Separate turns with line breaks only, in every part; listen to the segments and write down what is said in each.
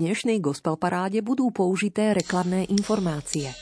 dnešnej gospel paráde budú použité reklamné informácie.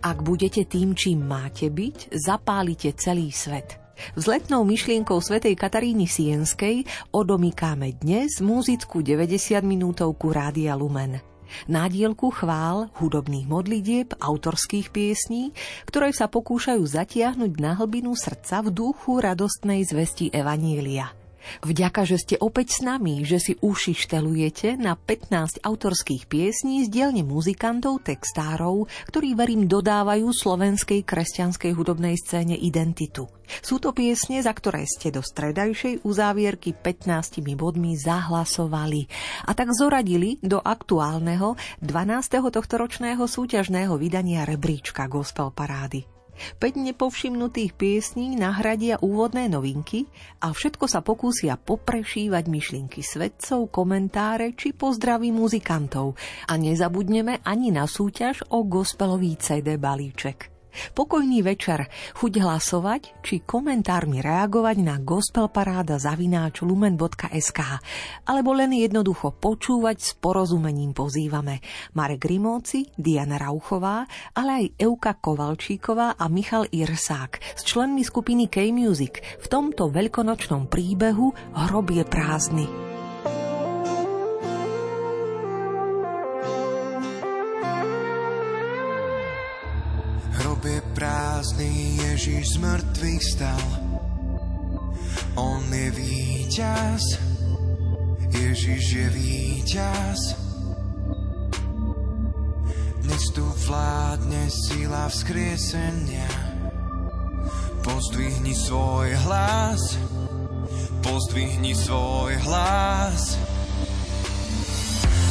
Ak budete tým, čím máte byť, zapálite celý svet. Vzletnou myšlienkou svätej Kataríny Sienskej odomykáme dnes muzickú 90 minútovku Rádia Lumen. Nádielku chvál, hudobných modlitieb, autorských piesní, ktoré sa pokúšajú zatiahnuť na hlbinu srdca v duchu radostnej zvesti Evanília. Vďaka, že ste opäť s nami, že si uši štelujete na 15 autorských piesní z dielne muzikantov, textárov, ktorí verím dodávajú slovenskej kresťanskej hudobnej scéne identitu. Sú to piesne, za ktoré ste do stredajšej uzávierky 15 bodmi zahlasovali a tak zoradili do aktuálneho 12. tohtoročného súťažného vydania rebríčka Gospel Parády. 5 nepovšimnutých piesní nahradia úvodné novinky a všetko sa pokúsia poprešívať myšlienky svedcov, komentáre či pozdraví muzikantov. A nezabudneme ani na súťaž o gospelový CD balíček. Pokojný večer, chuť hlasovať či komentármi reagovať na gospelparáda zavináč lumen.sk alebo len jednoducho počúvať s porozumením pozývame. Marek Rimóci, Diana Rauchová, ale aj Euka Kovalčíková a Michal Irsák s členmi skupiny K-Music v tomto veľkonočnom príbehu Hrob je prázdny.
Prázdny Ježiš z mŕtvych stal. On je víťaz, Ježiš je víťaz. Dnes tu vládne sila vzkriesenia. Pozdvihni svoj hlas, pozdvihni svoj hlas.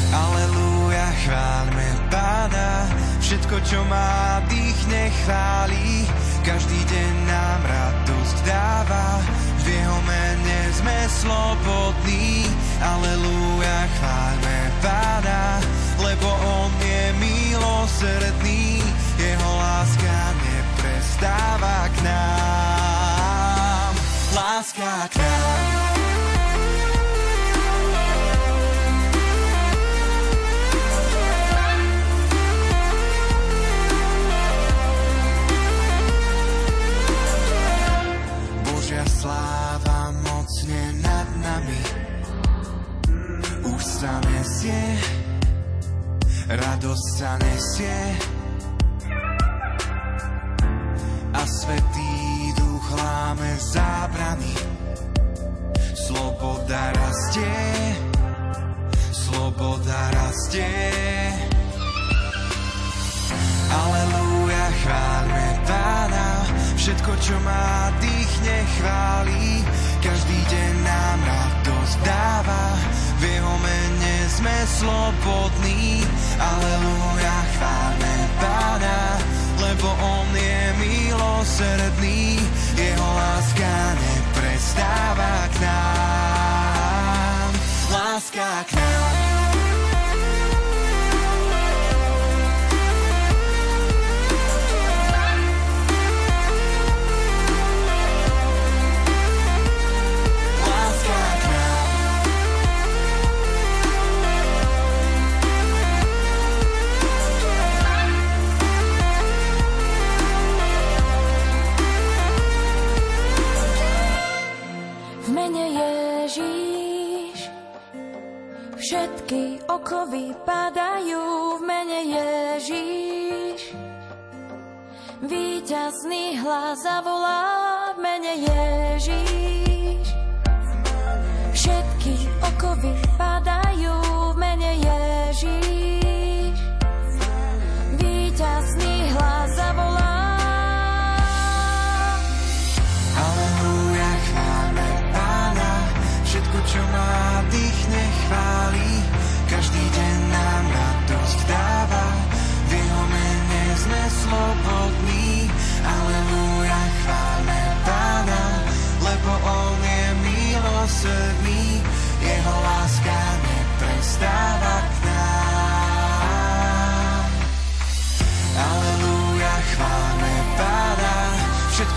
Aleluja, chváľme Pána, všetko, čo má, dýchne chváli. Každý deň nám radosť dáva, v jeho mene sme slobodní. Aleluja, chváľme Pána, lebo On je milosrdný, jeho láska neprestáva k nám. Láska k nám. Radosť sa nesie a svetý duch láme zábrany. Sloboda rastie, sloboda rastie. Aleluja, chváľme Pána, všetko, čo má, dýchne chváli. Každý deň nám radosť dáva, v jeho mene sme slobodní. Aleluja, chváľme Pána, lebo On je milosrdný, jeho láska neprestáva k nám. Láska k
Okovy padajú v mene Ježíš. Výťazný hlas zavolá v mene Ježíš.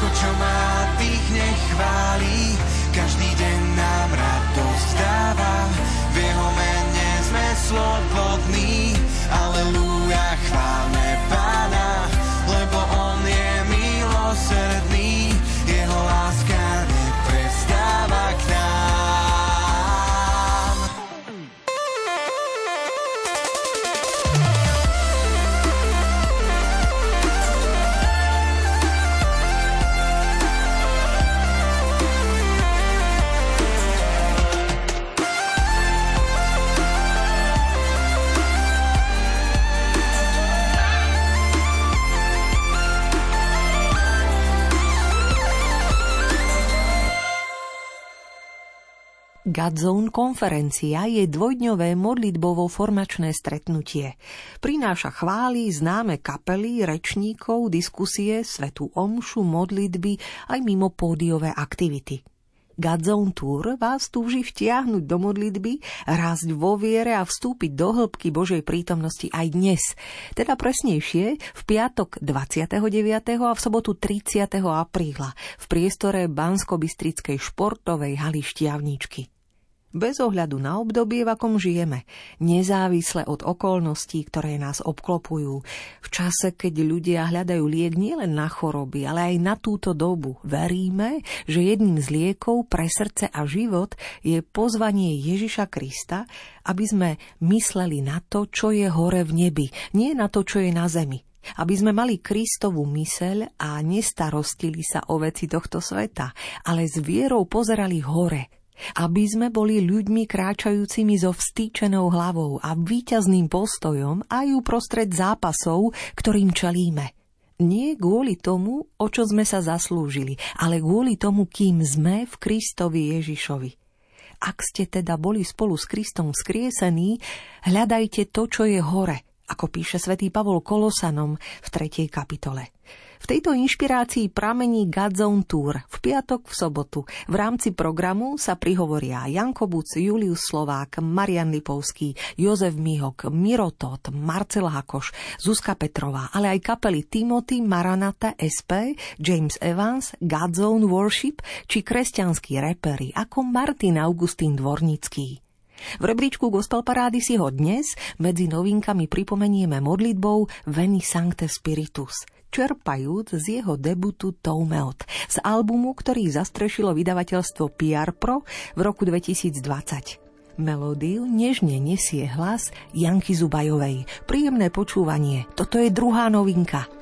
Všetko, čo má
Godzone konferencia je dvojdňové modlitbovo-formačné stretnutie. Prináša chvály, známe kapely, rečníkov, diskusie, svetu omšu, modlitby aj mimo pódiové aktivity. Godzone Tour vás túži vtiahnuť do modlitby, rásť vo viere a vstúpiť do hĺbky Božej prítomnosti aj dnes. Teda presnejšie v piatok 29. a v sobotu 30. apríla v priestore Bansko-Bystrickej športovej haly Štiavničky bez ohľadu na obdobie, v akom žijeme, nezávisle od okolností, ktoré nás obklopujú. V čase, keď ľudia hľadajú liek nielen na choroby, ale aj na túto dobu, veríme, že jedným z liekov pre srdce a život je pozvanie Ježiša Krista, aby sme mysleli na to, čo je hore v nebi, nie na to, čo je na zemi aby sme mali Kristovú myseľ a nestarostili sa o veci tohto sveta, ale s vierou pozerali hore, aby sme boli ľuďmi kráčajúcimi so vstýčenou hlavou a výťazným postojom aj uprostred zápasov, ktorým čelíme. Nie kvôli tomu, o čo sme sa zaslúžili, ale kvôli tomu, kým sme v Kristovi Ježišovi. Ak ste teda boli spolu s Kristom skriesení, hľadajte to, čo je hore, ako píše svätý Pavol Kolosanom v 3. kapitole. V tejto inšpirácii pramení Godzone Tour v piatok v sobotu. V rámci programu sa prihovoria Janko Buc, Julius Slovák, Marian Lipovský, Jozef Mihok, Miro Tot, Marcel Hakoš, Zuzka Petrová, ale aj kapely Timothy, Maranata, SP, James Evans, Godzone Worship či kresťanskí repery ako Martin Augustín Dvornický. V rebríčku Gospel Parády si ho dnes medzi novinkami pripomenieme modlitbou Veni Sancte Spiritus čerpajúc z jeho debutu Toumeot, z albumu, ktorý zastrešilo vydavateľstvo PR Pro v roku 2020. Melódiu nežne nesie hlas Janky Zubajovej. Príjemné počúvanie. Toto je druhá novinka.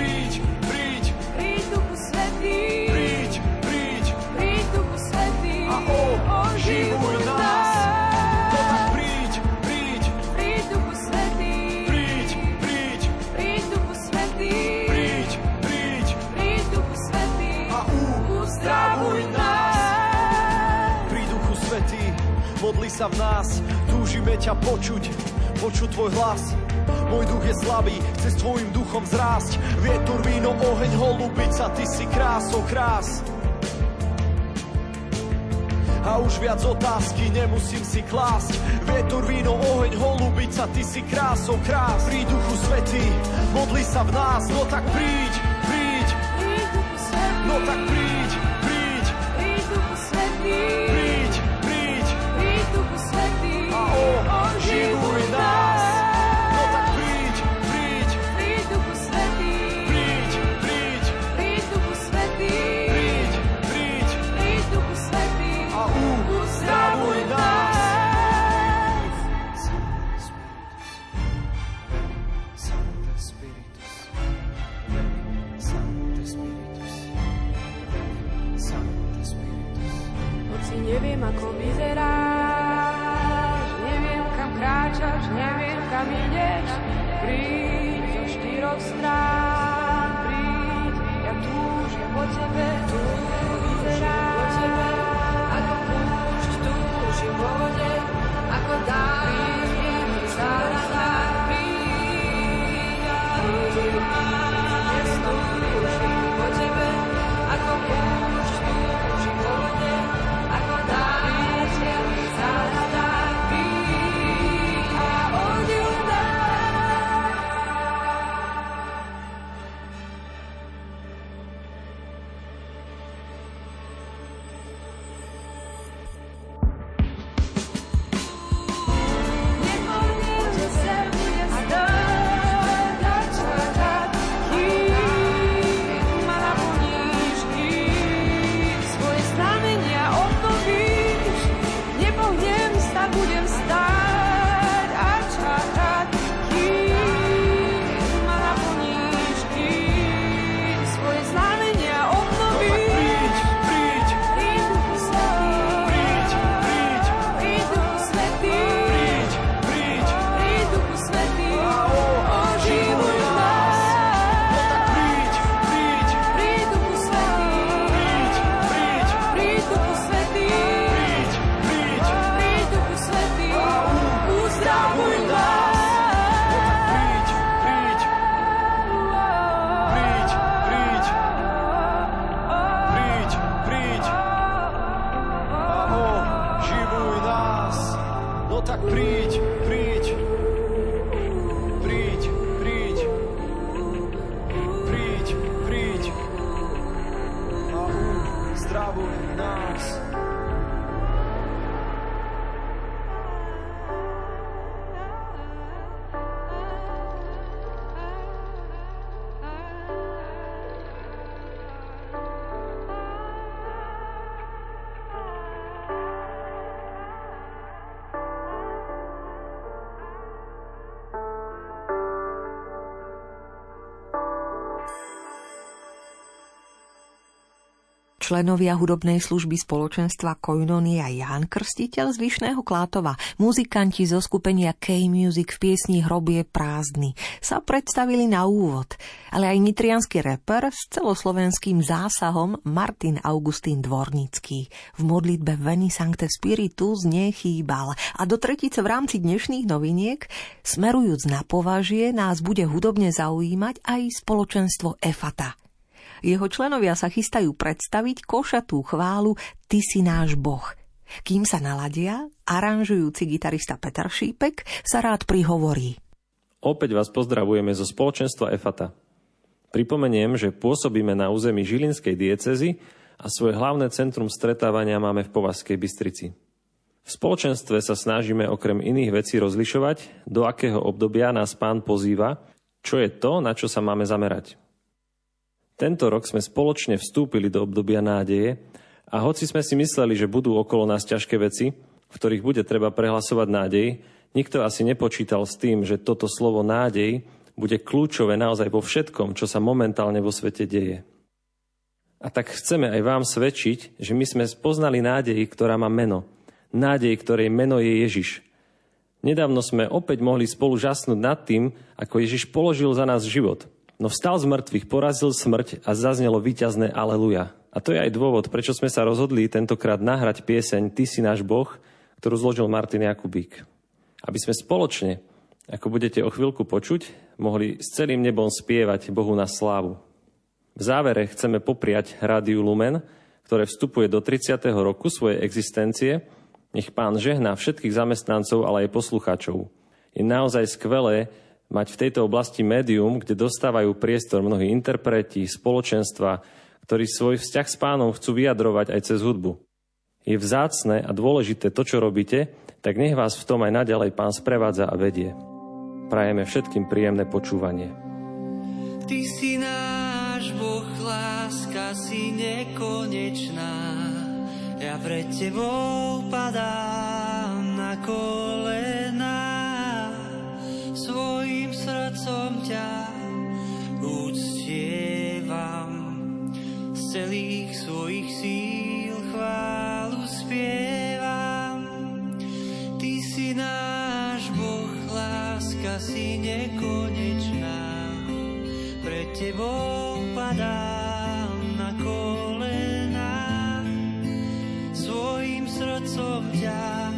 sa v nás, túžime ťa počuť, počuť tvoj hlas. Môj duch je slabý, chce s tvojim duchom zrásť. Vietor, víno, oheň, holubica, ty si krásou krás. A už viac otázky nemusím si klásť. Vietor, víno, oheň, holubica, ty si krásou krás. Príď duchu svetý, modli sa v nás, no tak príď. I.
Členovia hudobnej služby spoločenstva Koinonia Ján Krstiteľ z Vyšného Klátova, muzikanti zo skupenia K-Music v piesni Hrobie prázdny sa predstavili na úvod, ale aj nitrianský reper s celoslovenským zásahom Martin Augustín Dvornický. V modlitbe Veni Sancte Spiritus nechýbal a do tretice v rámci dnešných noviniek smerujúc na považie nás bude hudobne zaujímať aj spoločenstvo Efata. Jeho členovia sa chystajú predstaviť košatú chválu Ty si náš Boh. Kým sa naladia, aranžujúci gitarista Peter Šípek sa rád prihovorí.
Opäť vás pozdravujeme zo spoločenstva EFATA. Pripomeniem, že pôsobíme na území Žilinskej diecezy a svoje hlavné centrum stretávania máme v Povazskej Bystrici. V spoločenstve sa snažíme okrem iných vecí rozlišovať, do akého obdobia nás pán pozýva, čo je to, na čo sa máme zamerať. Tento rok sme spoločne vstúpili do obdobia nádeje a hoci sme si mysleli, že budú okolo nás ťažké veci, v ktorých bude treba prehlasovať nádej, nikto asi nepočítal s tým, že toto slovo nádej bude kľúčové naozaj vo všetkom, čo sa momentálne vo svete deje. A tak chceme aj vám svedčiť, že my sme spoznali nádej, ktorá má meno. Nádej, ktorej meno je Ježiš. Nedávno sme opäť mohli spolu žasnúť nad tým, ako Ježiš položil za nás život – No vstal z mŕtvych, porazil smrť a zaznelo víťazné Aleluja. A to je aj dôvod, prečo sme sa rozhodli tentokrát nahrať pieseň Ty si náš Boh, ktorú zložil Martin Jakubík. Aby sme spoločne, ako budete o chvíľku počuť, mohli s celým nebom spievať Bohu na slávu. V závere chceme popriať Rádiu Lumen, ktoré vstupuje do 30. roku svojej existencie. Nech pán žehná všetkých zamestnancov, ale aj poslucháčov. Je naozaj skvelé mať v tejto oblasti médium, kde dostávajú priestor mnohí interpreti, spoločenstva, ktorí svoj vzťah s pánom chcú vyjadrovať aj cez hudbu. Je vzácne a dôležité to, čo robíte, tak nech vás v tom aj naďalej pán sprevádza a vedie. Prajeme všetkým príjemné počúvanie.
Ty si náš Boh, láska si nekonečná. Ja pred Tebou padám na kolena. Svojim srdcom ťa uctievam. Z celých svojich síl chválu spievam. Ty si náš Boh, láska si nekonečná. Pred Tebou padám na kolena. Svojim srdcom ťa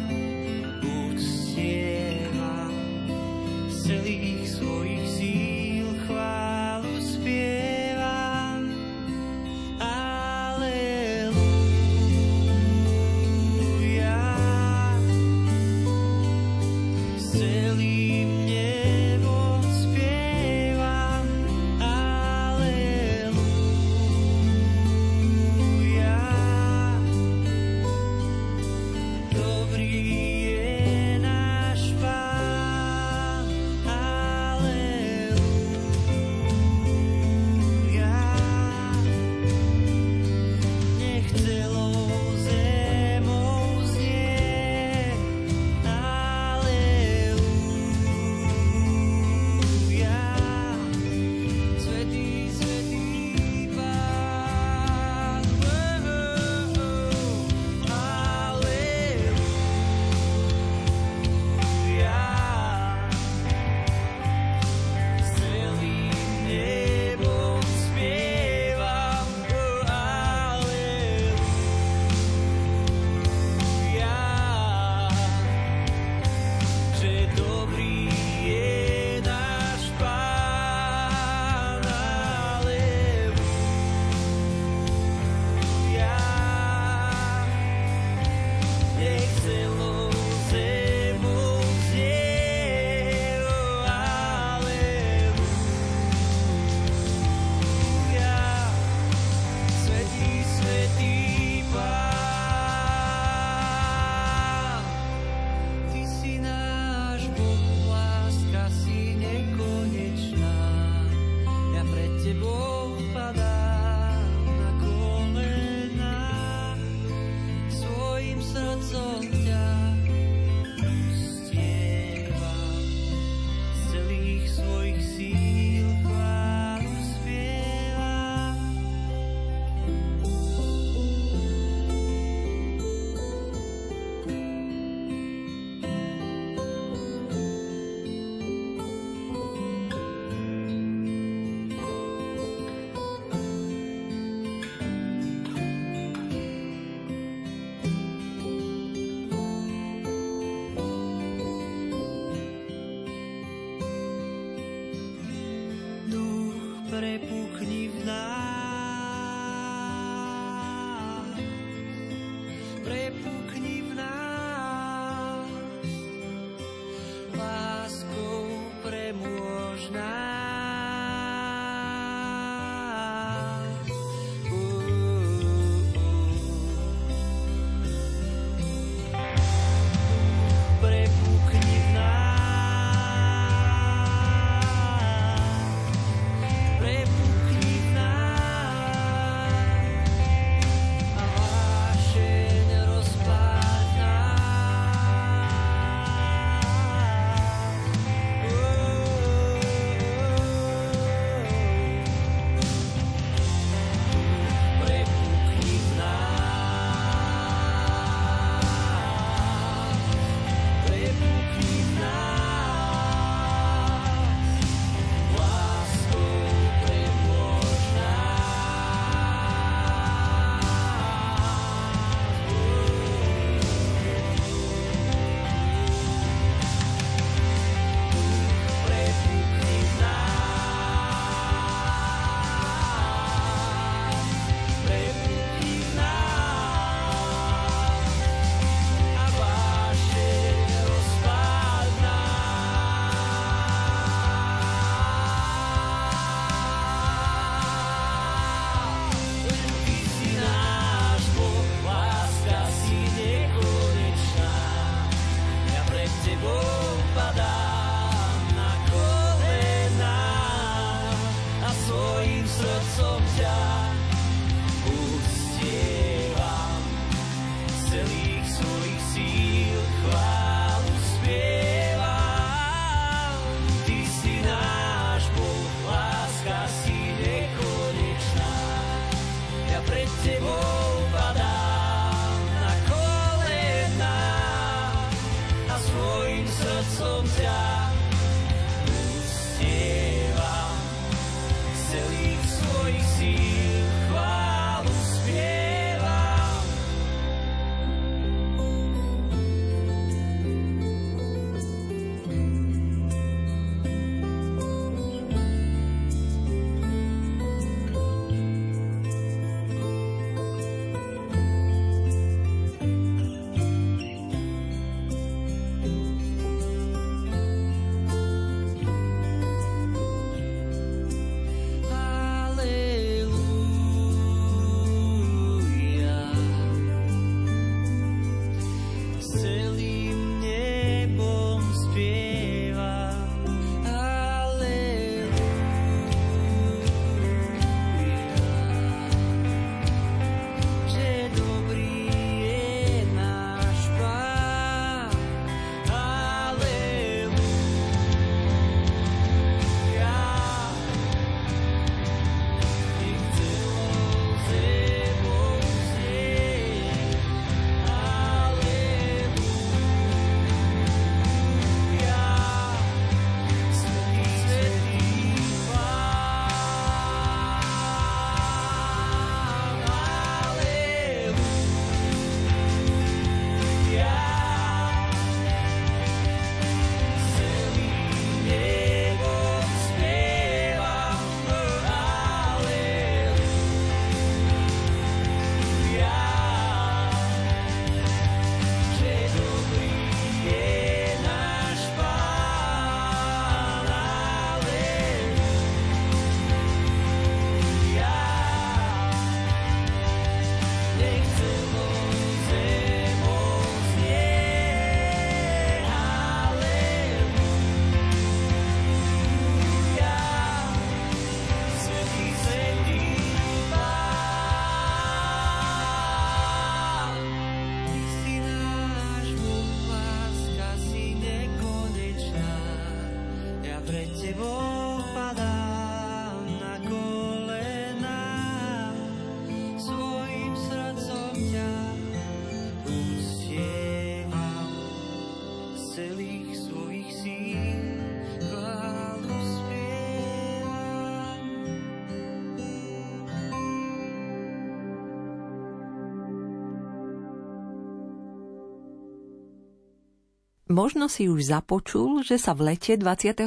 Možno si už započul, že sa v lete 28.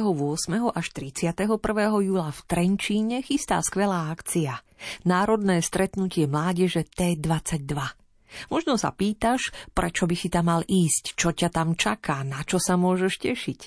až 31. júla v Trenčíne chystá skvelá akcia. Národné stretnutie mládeže T22. Možno sa pýtaš, prečo by si tam mal ísť, čo ťa tam čaká, na čo sa môžeš tešiť.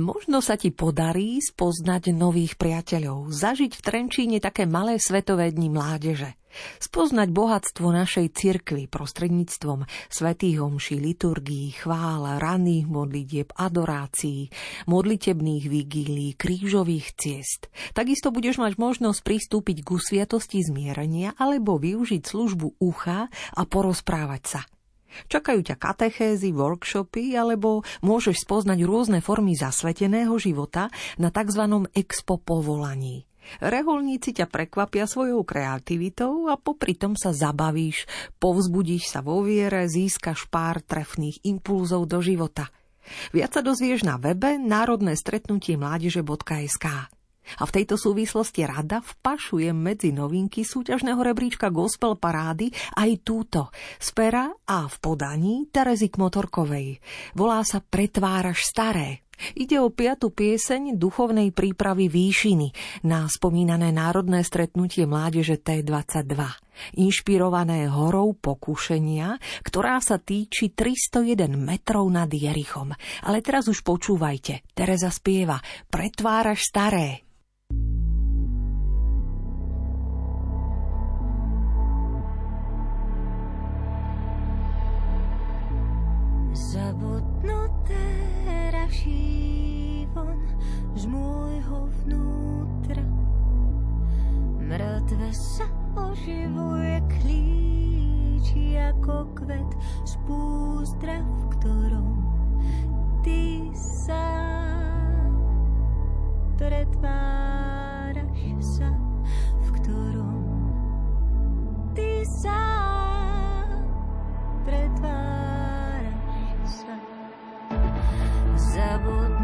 Možno sa ti podarí spoznať nových priateľov, zažiť v Trenčíne také malé svetové dni mládeže. Spoznať bohatstvo našej cirkvy prostredníctvom svetých homší, liturgií, chvál, raných modlitieb, adorácií, modlitebných vigílií, krížových ciest. Takisto budeš mať možnosť pristúpiť k sviatosti zmierenia alebo využiť službu ucha a porozprávať sa. Čakajú ťa katechézy, workshopy alebo môžeš spoznať rôzne formy zasveteného života na tzv. expo povolaní. Reholníci ťa prekvapia svojou kreativitou a popri tom sa zabavíš, povzbudíš sa vo viere, získaš pár trefných impulzov do života. Viac sa dozvieš na webe národné stretnutie mládeže.sk. A v tejto súvislosti rada vpašujem medzi novinky súťažného rebríčka Gospel Parády aj túto, z pera a v podaní Terezy Motorkovej. Volá sa Pretváraš staré. Ide o piatu pieseň duchovnej prípravy výšiny na spomínané národné stretnutie mládeže T22, inšpirované horou pokušenia, ktorá sa týči 301 metrov nad Jerichom. Ale teraz už počúvajte, Tereza spieva Pretváraš staré.
Zabudnuté Mŕtve sa oživuje klíči ako kvet z pústra, v ktorom ty sám pretváraš sa, v ktorom ty sám pretváraš sa. Zabudnuté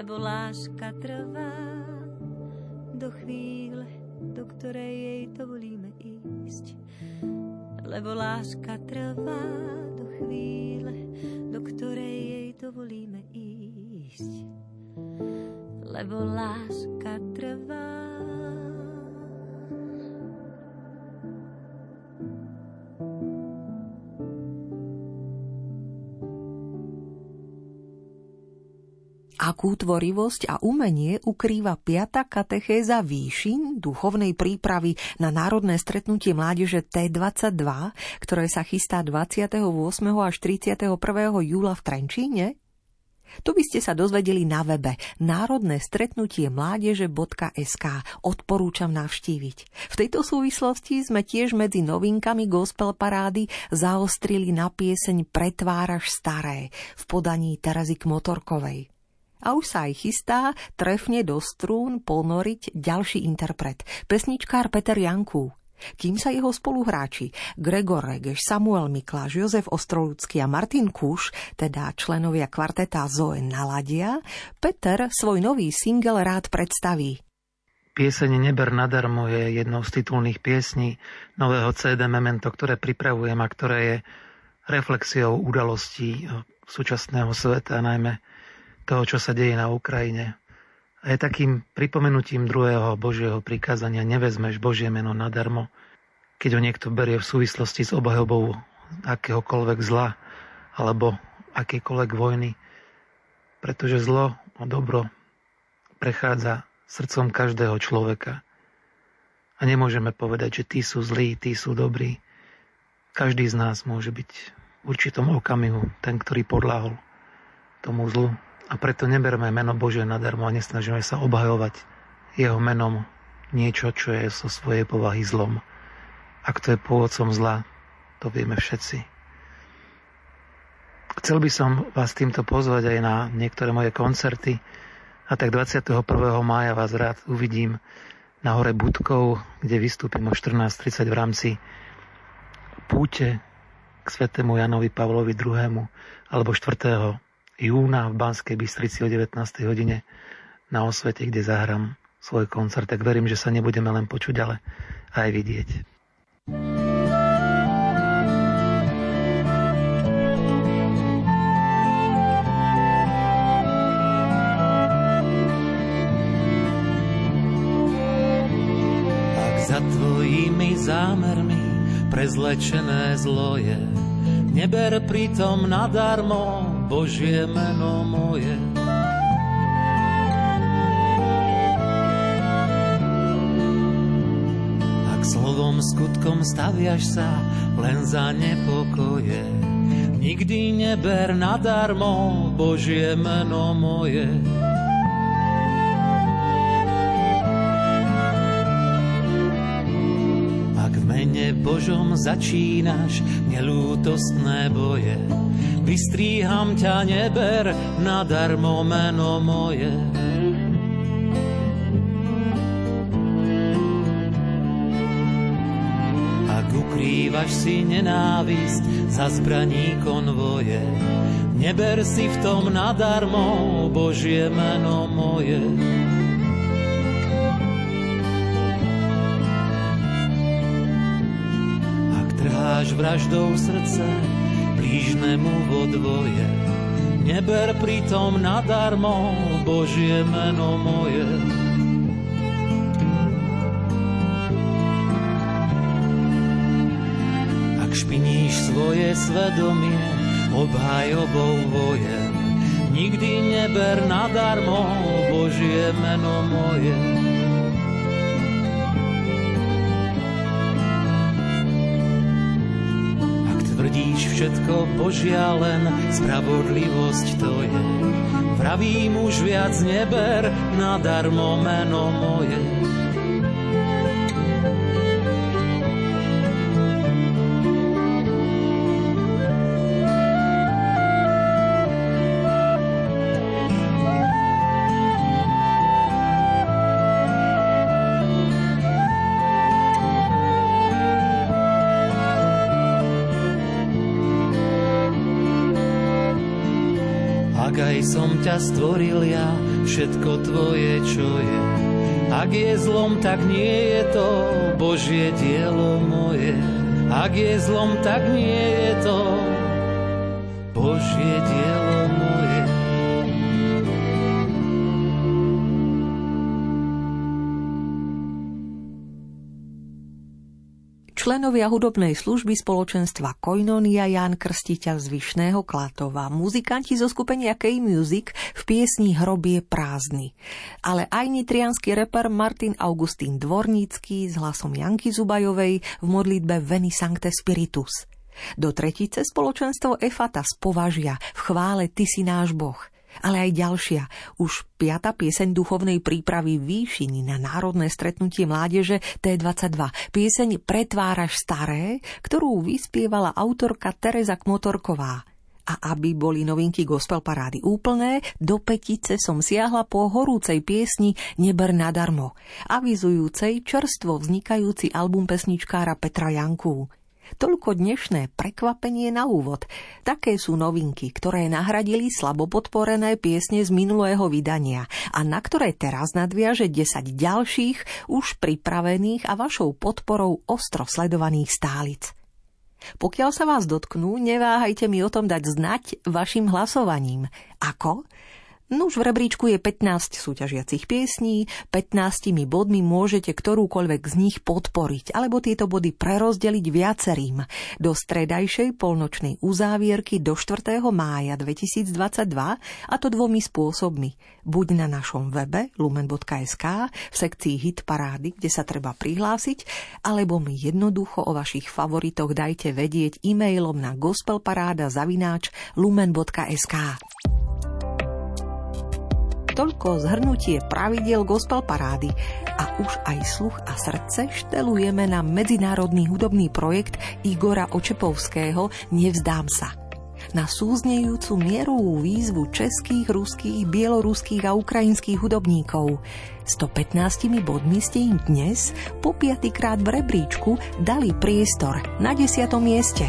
Lebo láska trvá do chvíle, do ktorej jej dovolíme ísť. Lebo láska trvá do chvíle, do ktorej jej dovolíme ísť. Lebo láska trvá.
Akú tvorivosť a umenie ukrýva piata katechéza výšin duchovnej prípravy na národné stretnutie mládeže T22, ktoré sa chystá 28. až 31. júla v Trenčíne? Tu by ste sa dozvedeli na webe národné stretnutie mládeže.sk. Odporúčam navštíviť. V tejto súvislosti sme tiež medzi novinkami gospel parády zaostrili na pieseň Pretváraš staré v podaní Terezy Motorkovej. A už sa aj chystá trefne do strún ponoriť ďalší interpret, pesničkár Peter Janku. Kým sa jeho spoluhráči Gregor Regeš, Samuel Mikláš, Jozef Ostroludský a Martin Kuš, teda členovia kvarteta Zoe naladia, Peter svoj nový single rád predstaví.
Pieseň Neber nadarmo je jednou z titulných piesní nového CD Memento, ktoré pripravujem a ktoré je reflexiou udalostí súčasného sveta, najmä toho, čo sa deje na Ukrajine. A je takým pripomenutím druhého Božieho prikázania nevezmeš Božie meno nadarmo, keď ho niekto berie v súvislosti s obhajobou akéhokoľvek zla alebo akékoľvek vojny, pretože zlo a dobro prechádza srdcom každého človeka. A nemôžeme povedať, že tí sú zlí, tí sú dobrí. Každý z nás môže byť v určitom okamihu ten, ktorý podláhol tomu zlu a preto neberme meno Bože nadarmo a nesnažíme sa obhajovať jeho menom niečo, čo je zo svojej povahy zlom. Ak to je pôvodcom zla, to vieme všetci. Chcel by som vás týmto pozvať aj na niektoré moje koncerty a tak 21. mája vás rád uvidím na hore Budkov, kde vystúpim o 14.30 v rámci púte k svetému Janovi Pavlovi II. alebo 4 júna v Banskej Bystrici o 19. hodine na osvete, kde zahrám svoj koncert, tak verím, že sa nebudeme len počuť, ale aj vidieť.
Ak za tvojimi zámermi prezlečené zlo je, Neber pritom nadarmo Božie meno moje. Ak slovom skutkom staviaš sa len za nepokoje, nikdy neber nadarmo Božie meno moje. mene Božom začínaš nelútostné boje. Vystríham ťa, neber nadarmo meno moje. Ak ukrývaš si nenávist za zbraní konvoje, neber si v tom nadarmo Božie meno moje. dáš vraždou srdce blížnemu vo dvoje. Neber pritom nadarmo Božie meno moje. Ak špiníš svoje svedomie obhajobou vojen, nikdy neber nadarmo Božie meno moje. všetko Božia, len spravodlivosť to je. Pravím už viac neber, nadarmo meno moje. stvoril ja, všetko tvoje, čo je. Ak je zlom, tak nie je to Božie dielo moje. Ak je zlom, tak nie je to Božie dielo.
Členovia hudobnej služby spoločenstva Koinonia Jan Krstiteľ z Vyšného Klatova, muzikanti zo skupenia K-Music v piesni Hrobie prázdny, ale aj nitrianský reper Martin Augustín Dvornícky s hlasom Janky Zubajovej v modlitbe Veni Sancte Spiritus. Do tretice spoločenstvo Efata spovažia v chvále Ty si náš Boh – ale aj ďalšia, už piata pieseň duchovnej prípravy výšiny na Národné stretnutie mládeže T22. Pieseň Pretváraš staré, ktorú vyspievala autorka Teresa Kmotorková. A aby boli novinky gospel parády úplné, do petice som siahla po horúcej piesni Neber nadarmo, avizujúcej čerstvo vznikajúci album pesničkára Petra Janku. Toľko dnešné prekvapenie na úvod. Také sú novinky, ktoré nahradili slabo podporené piesne z minulého vydania a na ktoré teraz nadviaže 10 ďalších, už pripravených a vašou podporou ostro sledovaných stálic. Pokiaľ sa vás dotknú, neváhajte mi o tom dať znať vašim hlasovaním. Ako? No v rebríčku je 15 súťažiacich piesní, 15 bodmi môžete ktorúkoľvek z nich podporiť, alebo tieto body prerozdeliť viacerým. Do stredajšej polnočnej uzávierky do 4. mája 2022 a to dvomi spôsobmi. Buď na našom webe lumen.sk v sekcii Hit parády, kde sa treba prihlásiť, alebo mi jednoducho o vašich favoritoch dajte vedieť e-mailom na gospelparáda zavináč lumen.sk. Toľko zhrnutie pravidiel gospel parády a už aj sluch a srdce štelujeme na medzinárodný hudobný projekt Igora Očepovského Nevzdám sa na súznejúcu mierovú výzvu českých, ruských, bieloruských a ukrajinských hudobníkov. 115 bodmi ste im dnes po piatýkrát v rebríčku dali priestor na desiatom mieste.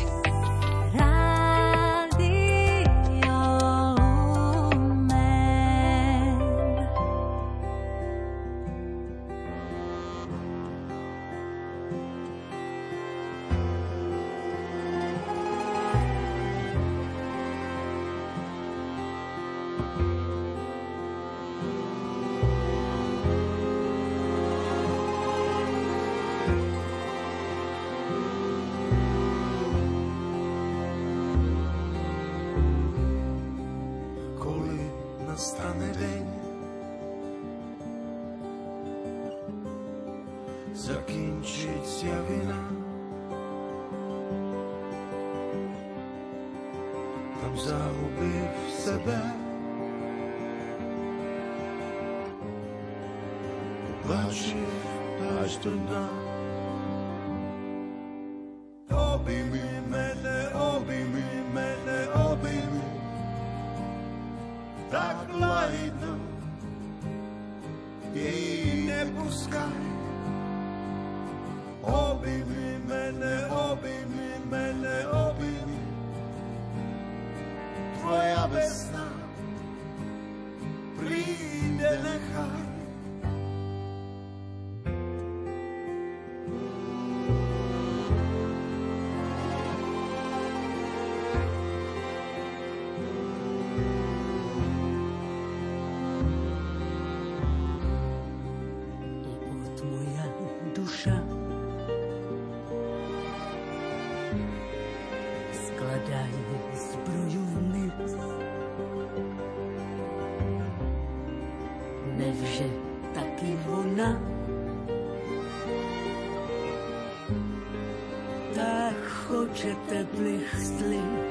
Choče teplých slic.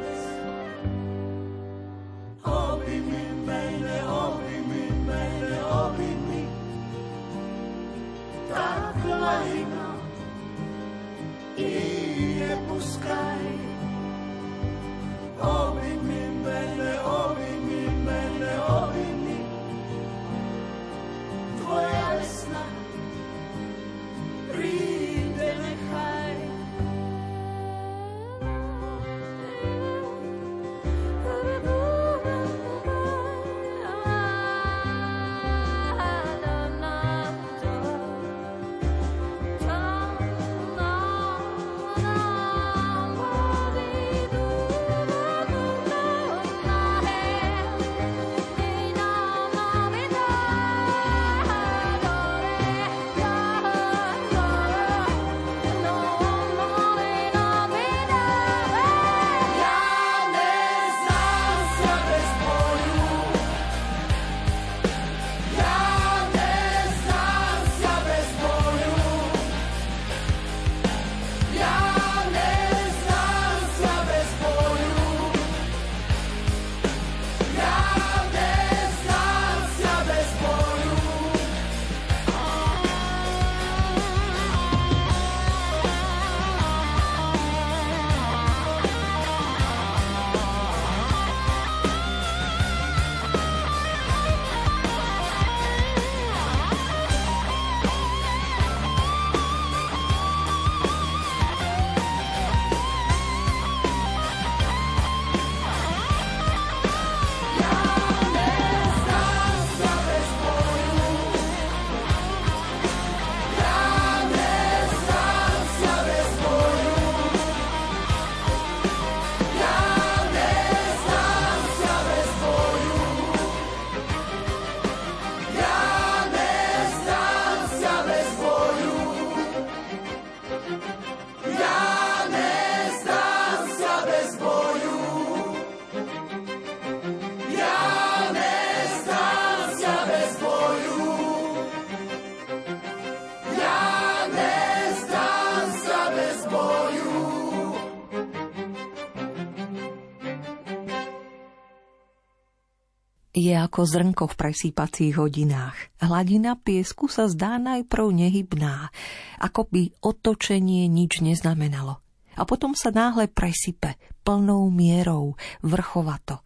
Je ako zrnko v presýpacích hodinách. Hladina piesku sa zdá najprv nehybná, ako by otočenie nič neznamenalo. A potom sa náhle presype plnou mierou, vrchovato.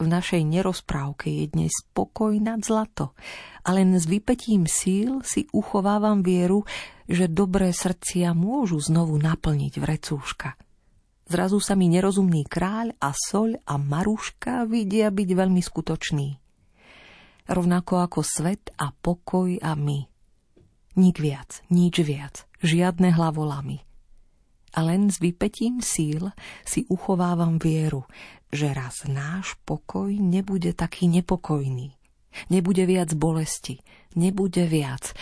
V našej nerozprávke je dnes pokoj nad zlato a len s vypetím síl si uchovávam vieru, že dobré srdcia môžu znovu naplniť vrecúška. Zrazu sa mi nerozumný kráľ a soľ a maruška vidia byť veľmi skutočný. Rovnako ako svet a pokoj a my. Nik viac, nič viac, žiadne hlavolamy. A len s vypetím síl si uchovávam vieru, že raz náš pokoj nebude taký nepokojný. Nebude viac bolesti, nebude viac.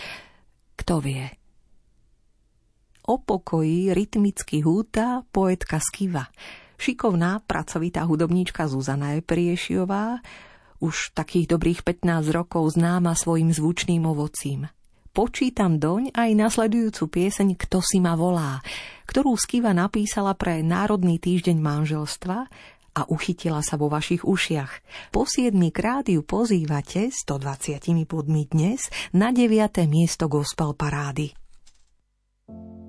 Kto vie, o pokoji rytmicky húta poetka Skiva. Šikovná, pracovitá hudobníčka Zuzana Epriešiová, už takých dobrých 15 rokov známa svojim zvučným ovocím. Počítam doň aj nasledujúcu pieseň Kto si ma volá, ktorú Skiva napísala pre Národný týždeň manželstva a uchytila sa vo vašich ušiach. Po siedmi krát ju pozývate 120 bodmi dnes na 9. miesto gospel parády.
sa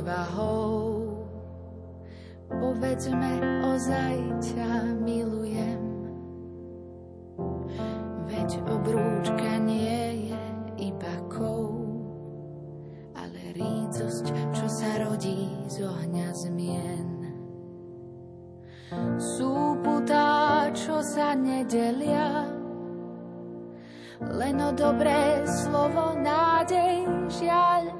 Odvahou Povedzme, ozaj ťa milujem Veď obrúčka nie je iba kov Ale rícosť, čo sa rodí z ohňa zmien Sú putá, čo sa nedelia len o dobré slovo, nádej, žiaľ.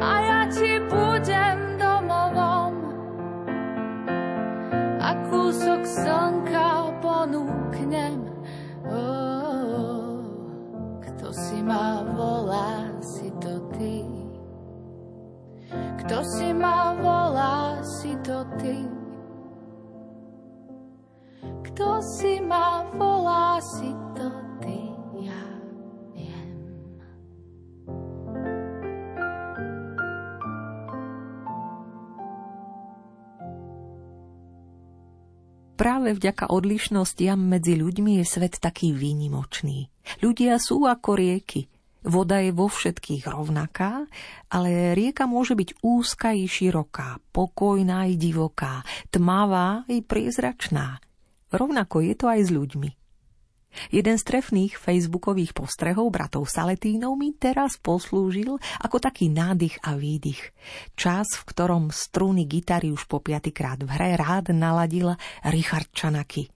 A ja ti budem domovom a kúsok slnka ponúknem. Oh, kto si ma volá, si to ty. Kto si ma volá, si to ty. Kto si ma volá, si to ty,
Práve vďaka odlišnostiam medzi ľuďmi je svet taký výnimočný. Ľudia sú ako rieky. Voda je vo všetkých rovnaká, ale rieka môže byť úzka i široká, pokojná i divoká, tmavá i priezračná. Rovnako je to aj s ľuďmi. Jeden z trefných facebookových postrehov bratov Saletínov mi teraz poslúžil ako taký nádych a výdych. Čas, v ktorom struny gitary už po piatýkrát v hre rád naladil Richard Čanaky.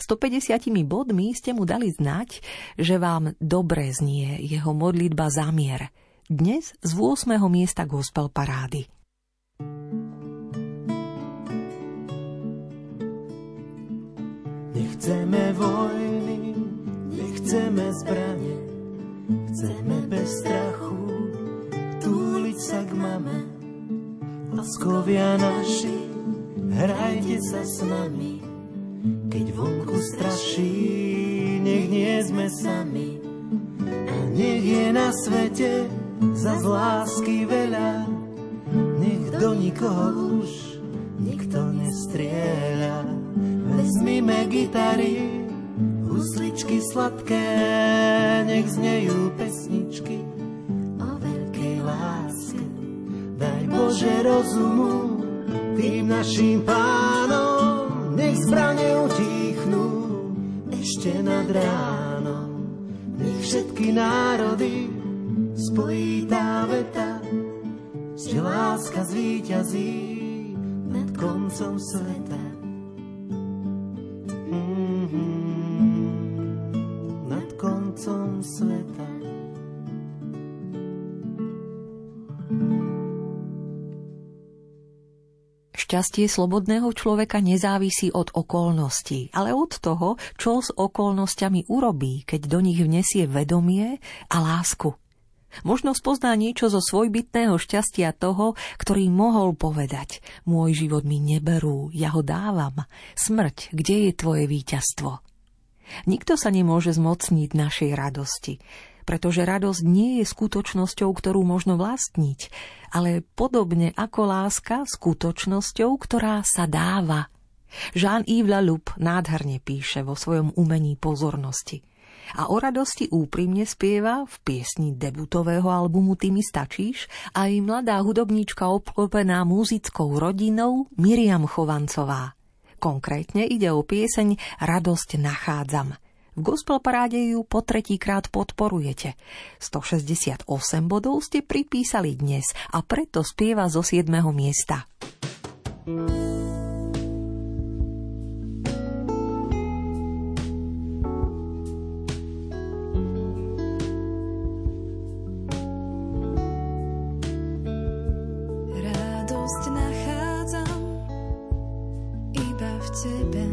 150 bodmi ste mu dali znať, že vám dobre znie jeho modlitba zamier. Dnes z 8. miesta gospel parády.
Nechceme vojny, nechceme zbranie, chceme bez strachu túliť sa k mame. Laskovia naši, hrajte sa s nami, keď vonku straší, nech nie sme sami. A
Nech je na svete za lásky veľa, nech do nikoho už nikto nestrieľa. Vezmime gitary, husličky sladké, nech znejú pesničky o veľkej láske. Daj Bože rozumu tým našim pánom, nech zbrane utichnú ešte nad ránom. Nech všetky národy spojí tá veta, že láska zvíťazí nad koncom sveta. Koncom sveta.
Šťastie slobodného človeka nezávisí od okolností, ale od toho, čo s okolnostiami urobí, keď do nich vnesie vedomie a lásku. Možno spozná niečo zo svojbytného šťastia toho, ktorý mohol povedať Môj život mi neberú, ja ho dávam. Smrť, kde je tvoje víťazstvo? Nikto sa nemôže zmocniť našej radosti, pretože radosť nie je skutočnosťou, ktorú možno vlastniť, ale podobne ako láska skutočnosťou, ktorá sa dáva. Jean-Yves Laloup nádherne píše vo svojom umení pozornosti – a o radosti úprimne spieva v piesni debutového albumu Ty mi stačíš aj mladá hudobníčka obklopená muzickou rodinou Miriam Chovancová. Konkrétne ide o pieseň Radosť nachádzam. V gospel paráde ju po tretíkrát podporujete. 168 bodov ste pripísali dnes a preto spieva zo 7. miesta. Radosť na себя.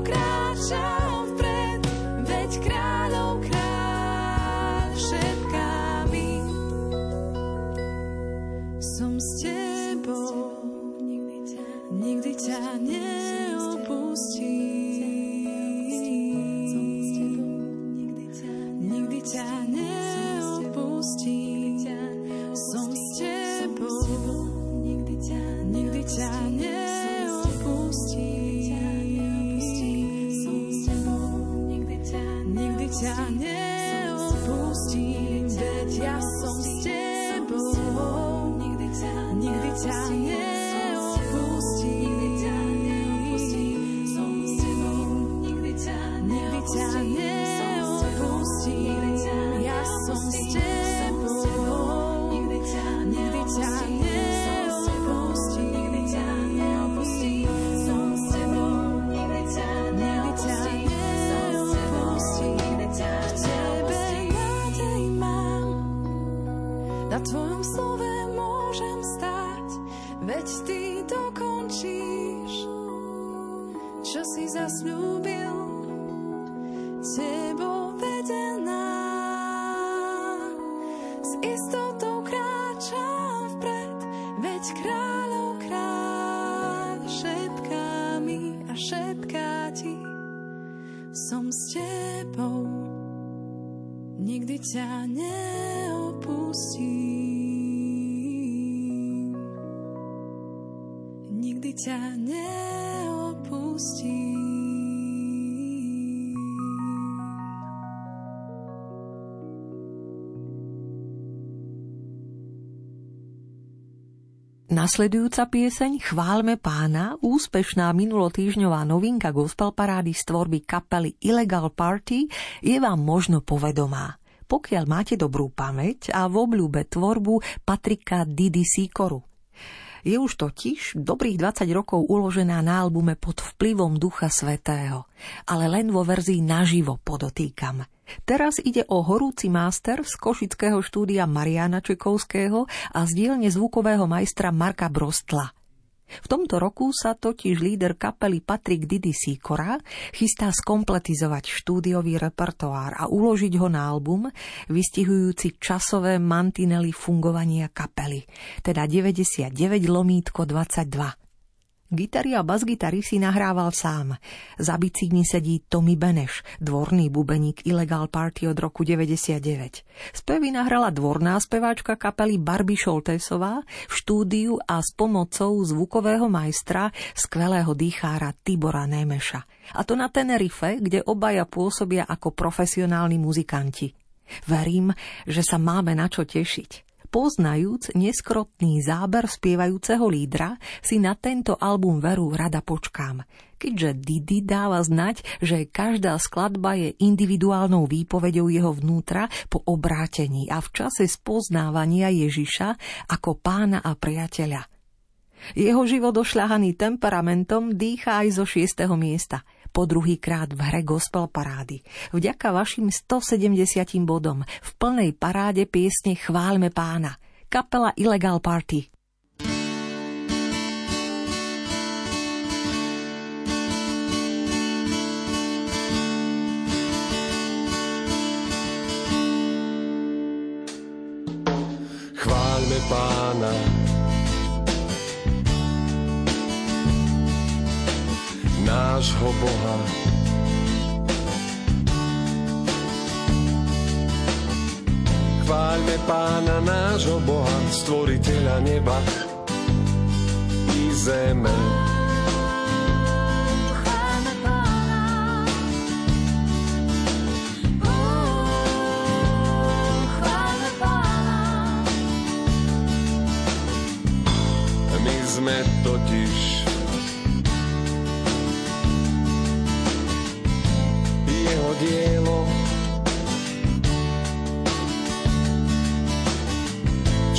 kráčam vpred, veď kráľom
Nasledujúca pieseň Chválme pána, úspešná minulotýžňová novinka gospel parády z tvorby kapely Illegal Party, je vám možno povedomá. Pokiaľ máte dobrú pamäť a v obľúbe tvorbu Patrika Didi Sikoru. Je už totiž dobrých 20 rokov uložená na albume pod vplyvom Ducha Svetého, ale len vo verzii naživo podotýkam. Teraz ide o horúci máster z košického štúdia Mariana Čekovského a z dielne zvukového majstra Marka Brostla. V tomto roku sa totiž líder kapely Patrik Didi Sikora chystá skompletizovať štúdiový repertoár a uložiť ho na album, vystihujúci časové mantinely fungovania kapely, teda 99 lomítko 22. Gitary a basgitary si nahrával sám. Za bicykni sedí Tommy Beneš, dvorný bubeník Illegal Party od roku 99. Spevy nahrala dvorná speváčka kapely Barbie Šoltésová v štúdiu a s pomocou zvukového majstra, skvelého dýchára Tibora Nemeša. A to na Tenerife, kde obaja pôsobia ako profesionálni muzikanti. Verím, že sa máme na čo tešiť. Poznajúc neskrotný záber spievajúceho lídra, si na tento album veru rada počkám. Keďže Didi dáva znať, že každá skladba je individuálnou výpovedou jeho vnútra po obrátení a v čase spoznávania Ježiša ako pána a priateľa. Jeho život ošľahaný temperamentom dýcha aj zo šiestého miesta – po druhý krát v hre gospel parády. Vďaka vašim 170 bodom v plnej paráde piesne Chválme pána. Kapela Illegal Party.
Chválme pána, nášho Boha. Chváľme pána nášho Boha, stvoriteľa neba i zeme. Sme totiž jeho dielo.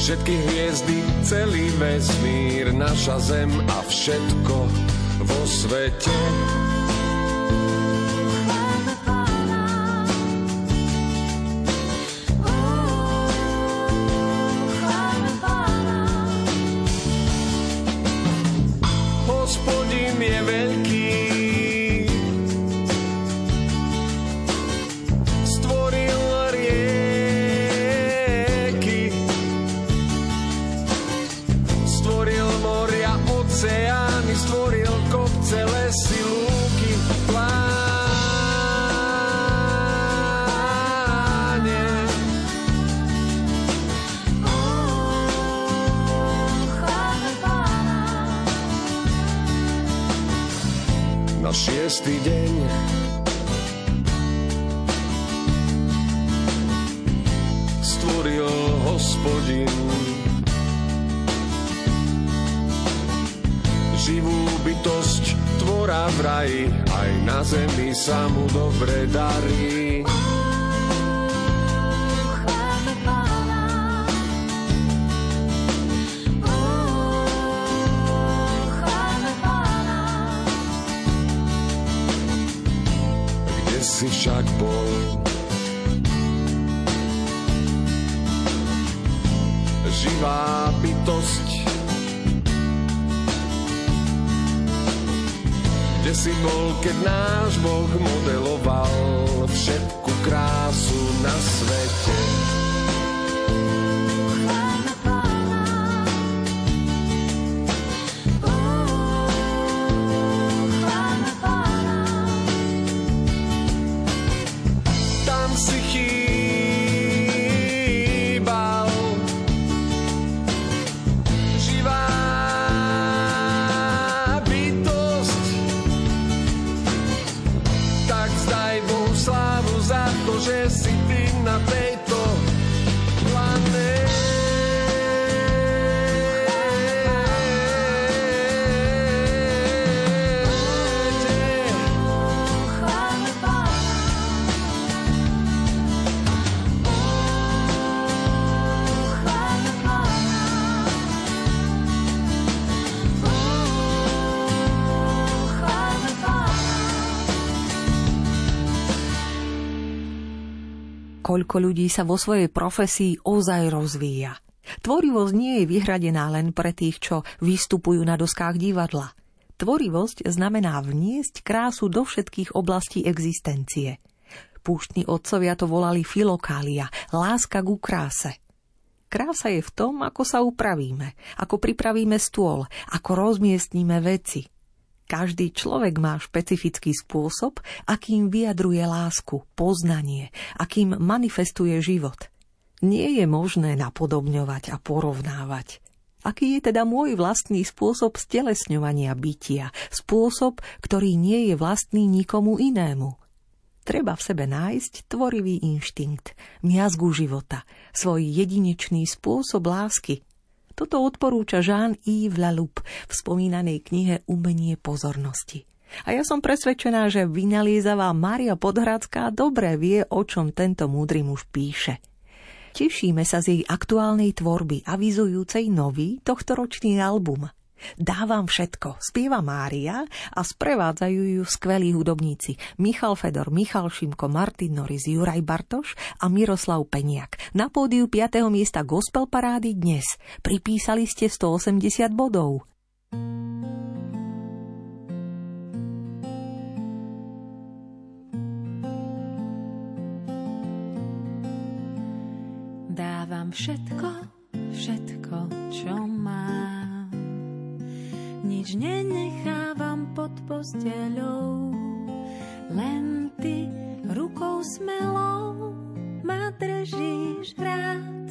Všetky hviezdy, celý vesmír, naša zem a všetko vo svete. Stvoril hospodin živú bytosť tvora v raji, aj na zemi sa mu dobre darí. Kde bol, keď náš Boh modeloval všetku krásu na svete?
Koľko ľudí sa vo svojej profesii ozaj rozvíja. Tvorivosť nie je vyhradená len pre tých, čo vystupujú na doskách divadla. Tvorivosť znamená vniesť krásu do všetkých oblastí existencie. Púštni otcovia to volali filokália, láska ku kráse. Krása je v tom, ako sa upravíme, ako pripravíme stôl, ako rozmiestníme veci. Každý človek má špecifický spôsob, akým vyjadruje lásku, poznanie, akým manifestuje život. Nie je možné napodobňovať a porovnávať. Aký je teda môj vlastný spôsob stelesňovania bytia, spôsob, ktorý nie je vlastný nikomu inému? Treba v sebe nájsť tvorivý inštinkt, miazgu života, svoj jedinečný spôsob lásky. Toto odporúča Jean-Yves Laloup v spomínanej knihe Umenie pozornosti. A ja som presvedčená, že vynaliezavá Mária Podhradská dobre vie, o čom tento múdry muž píše. Tešíme sa z jej aktuálnej tvorby, avizujúcej nový tohtoročný album. Dávam všetko, spieva Mária a sprevádzajú ju skvelí hudobníci Michal Fedor, Michal Šimko, Martin Noris, Juraj Bartoš a Miroslav Peniak. Na pódiu 5. miesta Gospel Parády dnes pripísali ste 180 bodov.
Dávam všetko, všetko, čo mám. Nič nenechávam pod posteľou, len ty rukou smelou ma držíš rád,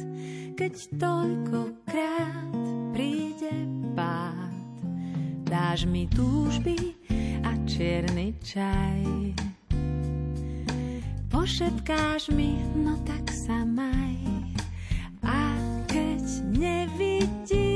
keď toľkokrát príde pád. Dáš mi túžby a čierny čaj. Pošepkáš mi, no tak sa maj. A keď nevidím,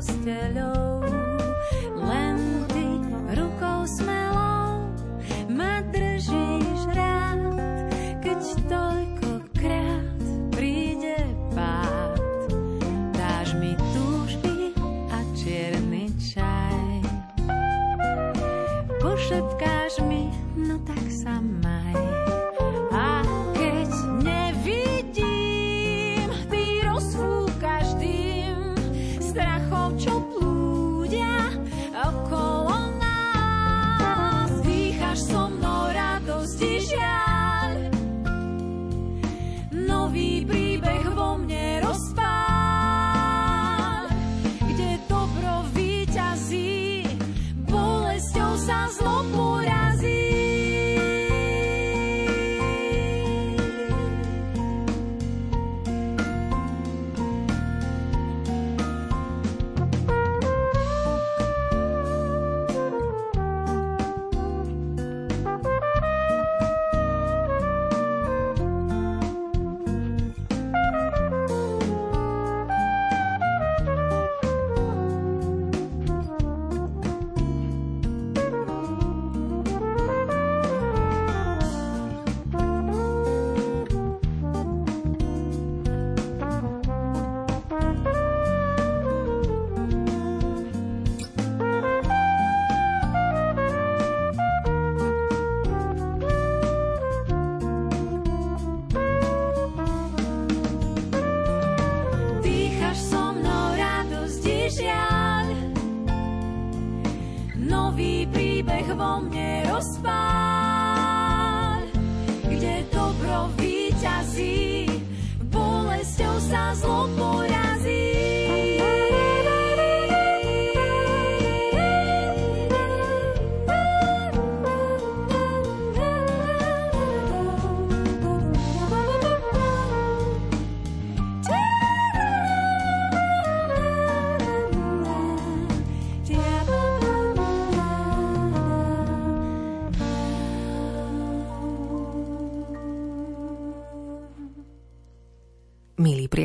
pod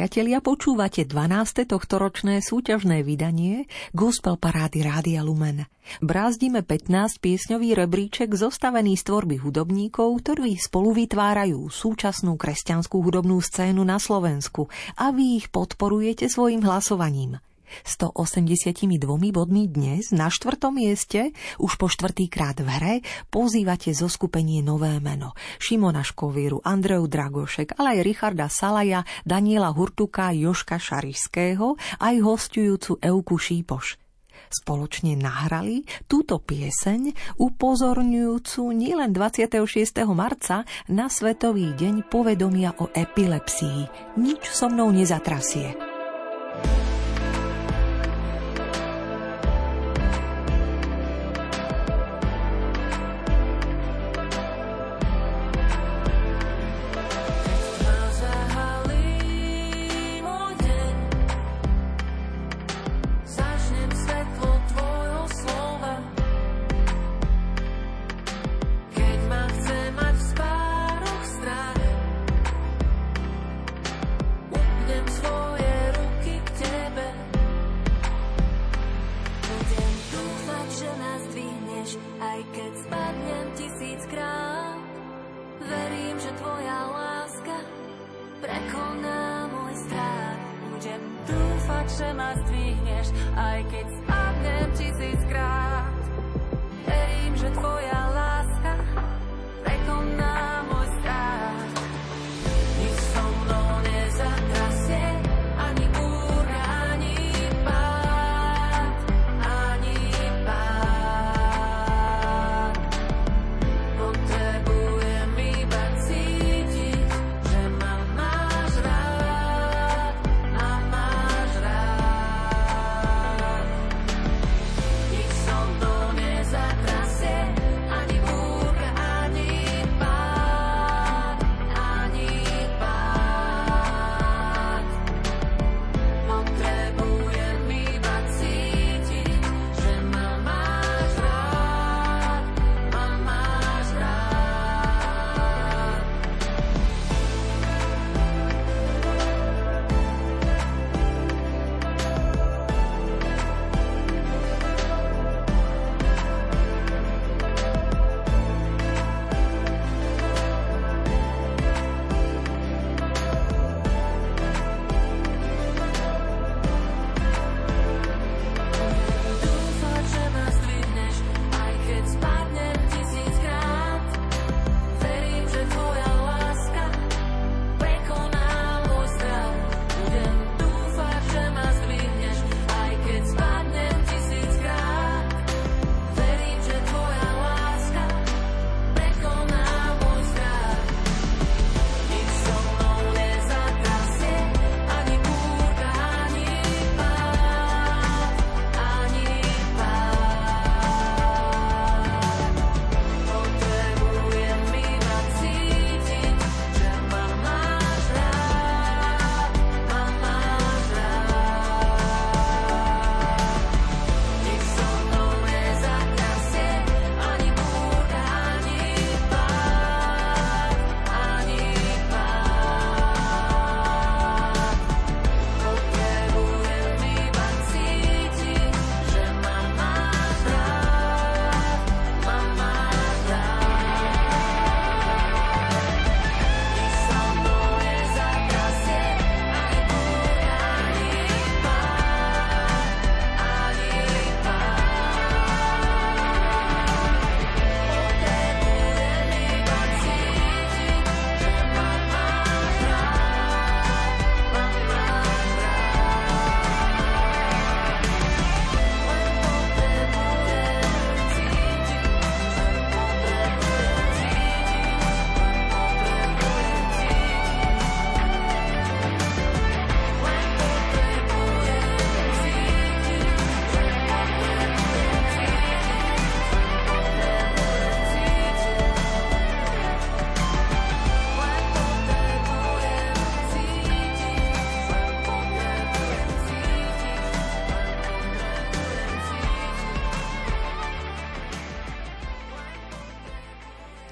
priatelia, počúvate 12. tohtoročné súťažné vydanie Gospel Parády Rádia Lumen. Brázdime 15 piesňový rebríček zostavený z tvorby hudobníkov, ktorí spolu vytvárajú súčasnú kresťanskú hudobnú scénu na Slovensku a vy ich podporujete svojim hlasovaním. 182 bodmi dnes na štvrtom mieste, už po štvrtýkrát v hre, pozývate zo skupenie Nové meno. Šimona Škovíru, Andreu Dragošek, ale aj Richarda Salaja, Daniela Hurtuka, Joška Šarišského, aj hostujúcu Euku Šípoš spoločne nahrali túto pieseň upozorňujúcu nielen 26. marca na Svetový deň povedomia o epilepsii. Nič so mnou nezatrasie. tvoja láska prekoná môj strach. Budem dúfať, že ma zdvihneš, aj keď spadnem tisíckrát.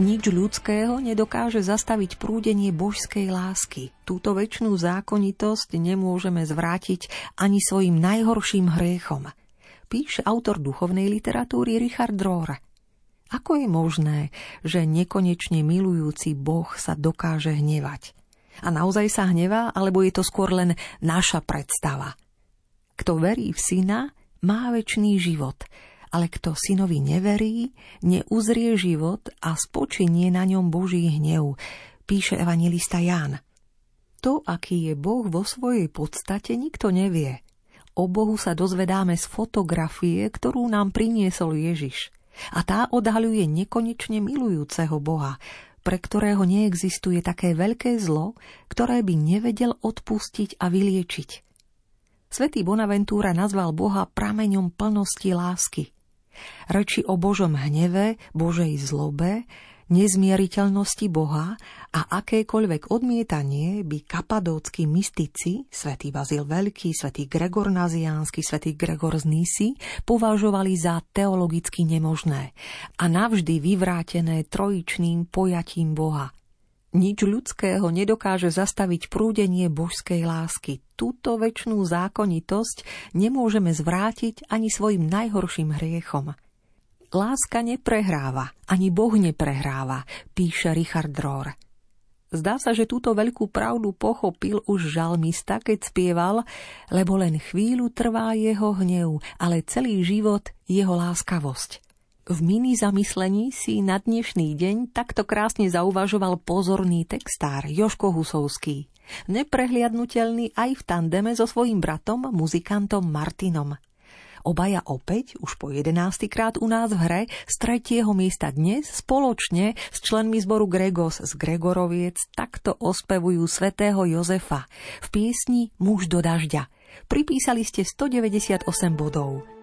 Nič ľudského nedokáže zastaviť prúdenie božskej lásky. Túto väčšnú zákonitosť nemôžeme zvrátiť ani svojim najhorším hriechom. Píše autor duchovnej literatúry Richard Rohr. Ako je možné, že nekonečne milujúci Boh sa dokáže hnevať? A naozaj sa hnevá, alebo je to skôr len naša predstava? Kto verí v syna, má väčší život – ale kto synovi neverí, neuzrie život a spočinie na ňom Boží hnev, píše evangelista Ján. To, aký je Boh vo svojej podstate, nikto nevie. O Bohu sa dozvedáme z fotografie, ktorú nám priniesol Ježiš. A tá odhaľuje nekonečne milujúceho Boha, pre ktorého neexistuje také veľké zlo, ktoré by nevedel odpustiť a vyliečiť. Svetý Bonaventúra nazval Boha prameňom plnosti lásky. Reči o Božom hneve, Božej zlobe, nezmieriteľnosti Boha a akékoľvek odmietanie by kapadócky mystici, svätý Bazil Veľký, svätý Gregor Naziánsky, svätý Gregor z Nisy, považovali za teologicky nemožné a navždy vyvrátené trojičným pojatím Boha – nič ľudského nedokáže zastaviť prúdenie božskej lásky. Túto väčšnú zákonitosť nemôžeme zvrátiť ani svojim najhorším hriechom. Láska neprehráva, ani Boh neprehráva, píše Richard Rohr. Zdá sa, že túto veľkú pravdu pochopil už žalmista, keď spieval, lebo len chvíľu trvá jeho hnev, ale celý život jeho láskavosť. V mini zamyslení si na dnešný deň takto krásne zauvažoval pozorný textár Joško Husovský. Neprehliadnutelný aj v tandeme so svojím bratom, muzikantom Martinom. Obaja opäť, už po jedenácty krát u nás v hre, z tretieho miesta dnes spoločne s členmi zboru Gregos z Gregoroviec takto ospevujú svätého Jozefa v piesni Muž do dažďa. Pripísali ste 198 bodov.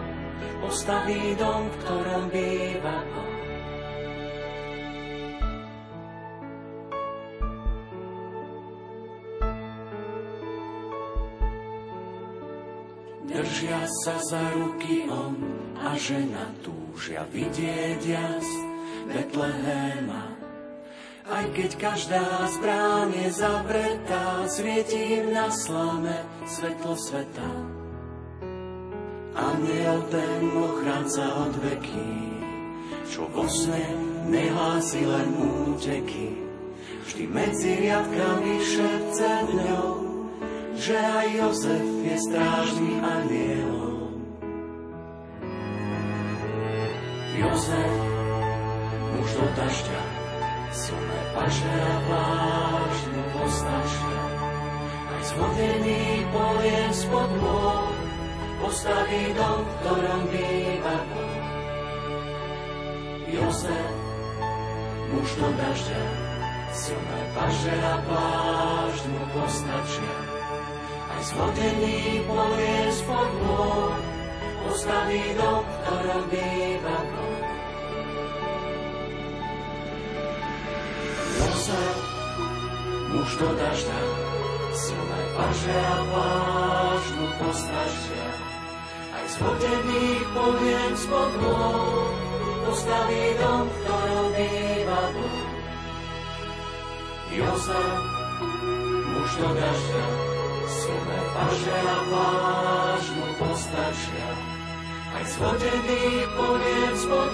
postaví dom, v ktorom býva. Držia sa za ruky on a žena túžia vidieť jas Betlehema aj keď každá z brán je zavretá, svieti im na slame svetlo sveta. Aniel ten ochranca od veky, čo vo sne nehlási len úteky, vždy medzi riadkami šepce dňou, že aj Jozef je strážný anielom. Jozef, muž do dažďa, silné paže a pláž mu postačia. Aj zhodený polien spod môj, postaví dom, v ktorom býva Boh. Jozef, muž do dažďa, silné paže a pláž mu postačia. Aj zhodený polien spod môj, postaví dom, v ktorom býva. Rosa, muž do dažďa, silné paže a pláž mu postačia. Aj z hodených poviem spod môj, postaví dom, v ktorom býva Boh. Jozef, muž do dažďa, Svoje paže a vážnu postačia, aj zhodený koniec pod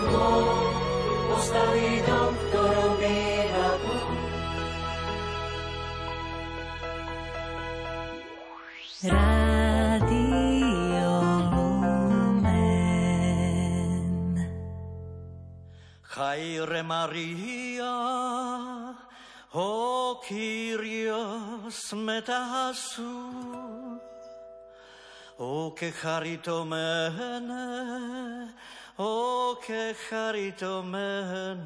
postaví dom, ktorom býva Boh.
Radio Άιρε
Μαρία, ο Κύριος μετά σου, ο και χαριτωμένε, ο και χαριτωμένε,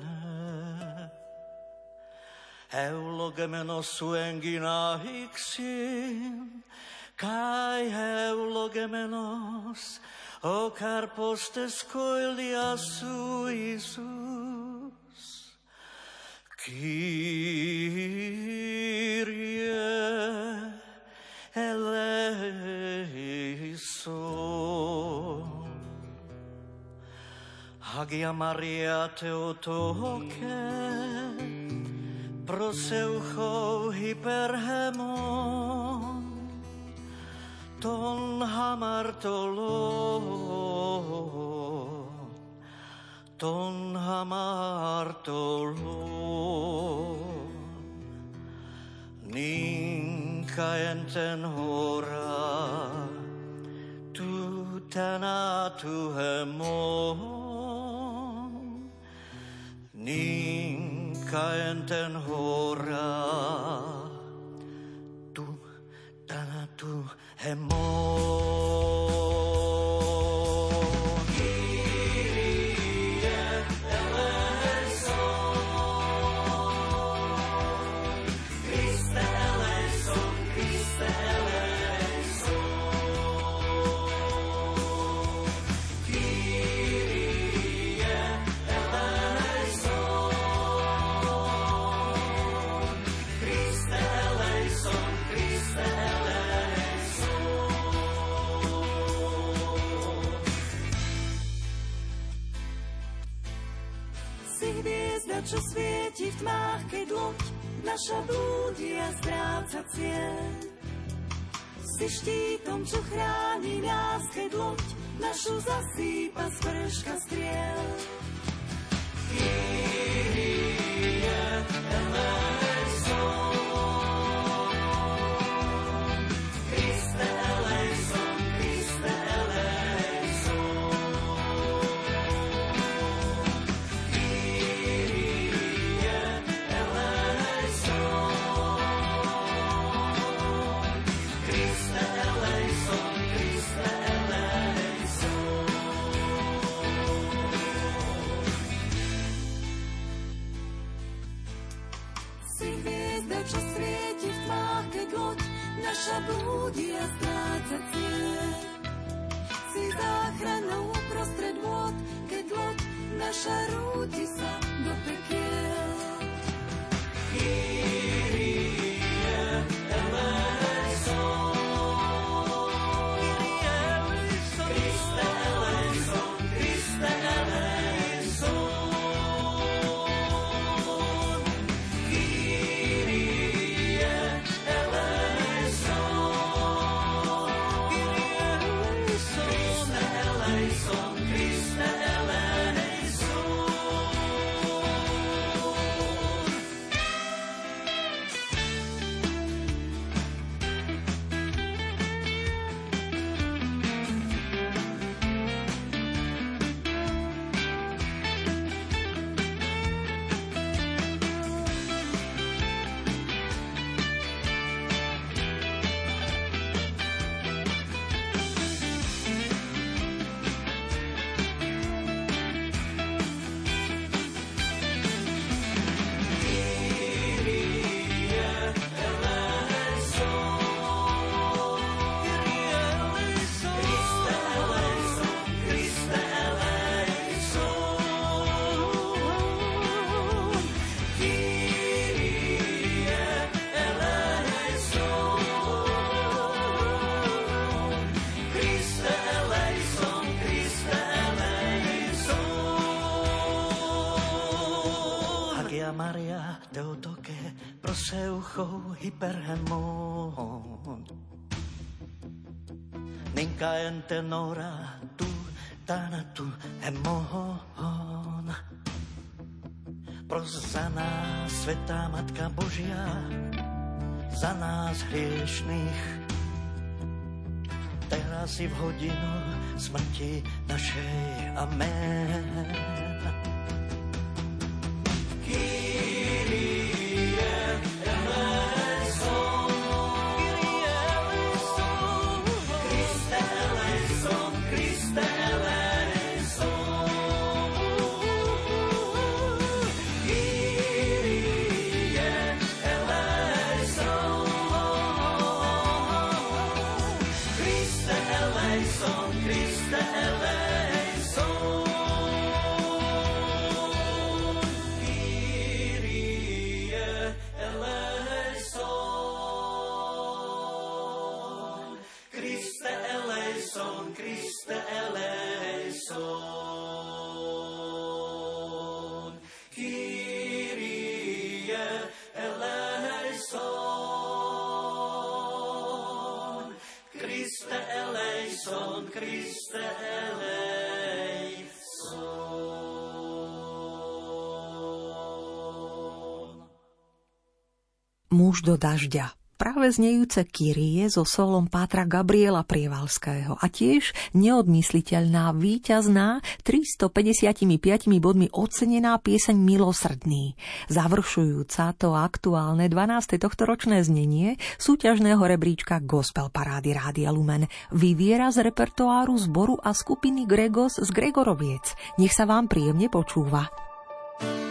ευλογεμένος σου έγκυνα ηξήν, καί ευλογεμένος o carpos descoilia suisus. Kyrie eleison. Hagia Maria Theotoke, proseucho hyperhemon, Ton hamartolon, ton hamartolon, ninkaenten hora, tutena tuhemon, ninkaenten hora, tutena tu. Tu tanatu
čo svieti v tmách, keď loď naša blúdi a stráca cieľ. Si štítom, čo chráni nás, keď loď našu zasýpa z vrška striel.
Christe
Hyperhemon. Ninka entenora tu tanatu emon. Pros za nás, Svetá Matka Božia, za nás hriešných. Teraz si v hodinu smrti našej. Amen.
Muž do dažďa. Práve znejúce Kyrie so solom Pátra Gabriela Prievalského a tiež neodmysliteľná, víťazná, 355 bodmi ocenená pieseň Milosrdný, završujúca to aktuálne 12. tohtoročné znenie súťažného rebríčka Gospel Parády Rádia Lumen vyviera z repertoáru zboru a skupiny Gregos z Gregoroviec. Nech sa vám príjemne počúva.
Slávny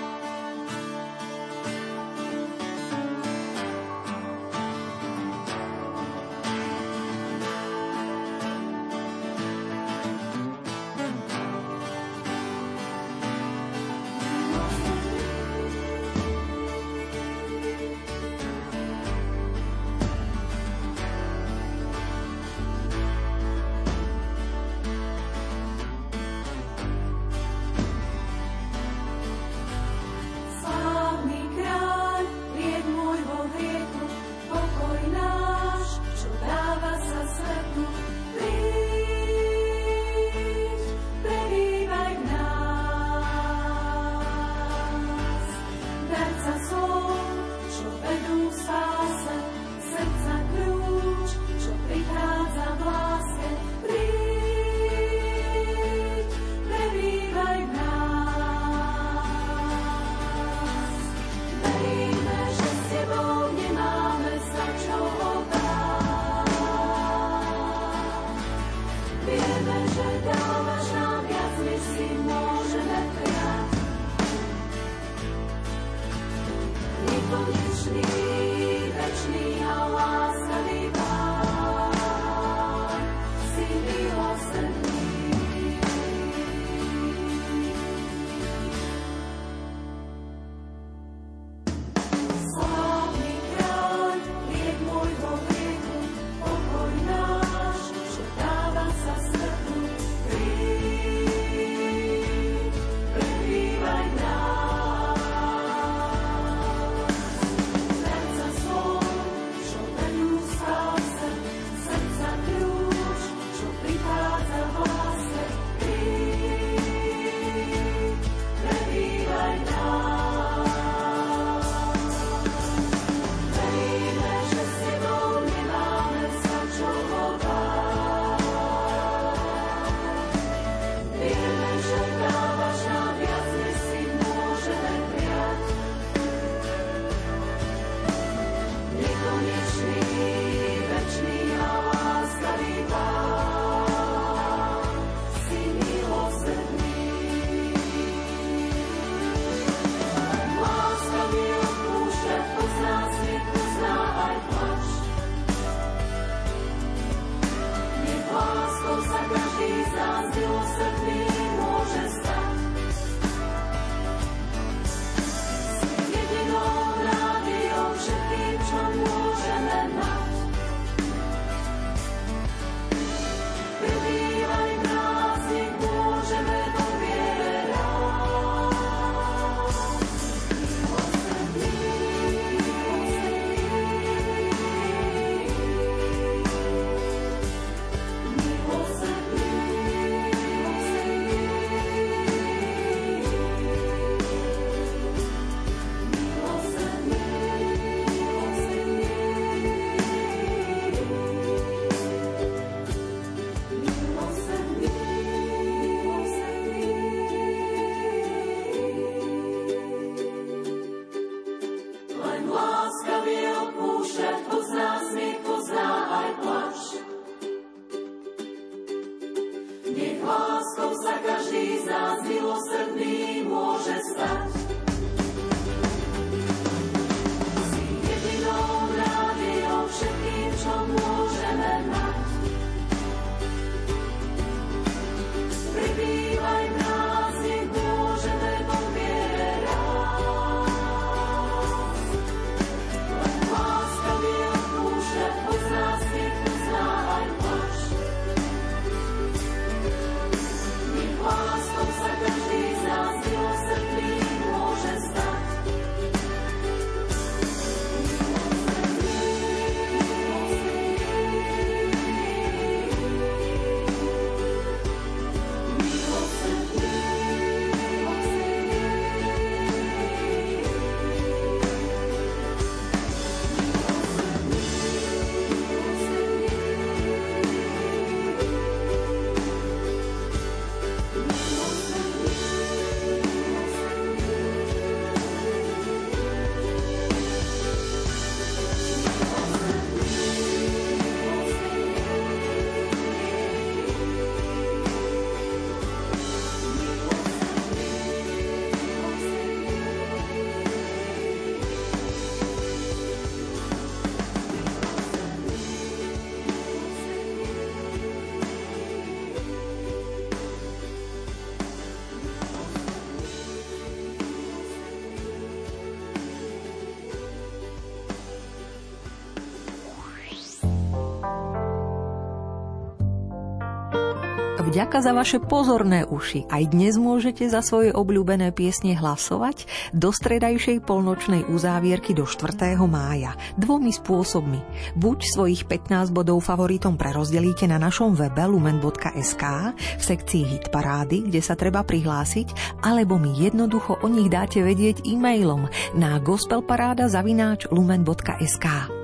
Vďaka za vaše pozorné uši. Aj dnes môžete za svoje obľúbené piesne hlasovať do stredajšej polnočnej uzávierky do 4. mája. Dvomi spôsobmi. Buď svojich 15 bodov favoritom prerozdelíte na našom webe lumen.sk v sekcii Hit Parády, kde sa treba prihlásiť, alebo mi jednoducho o nich dáte vedieť e-mailom na gospelparáda.lumen.sk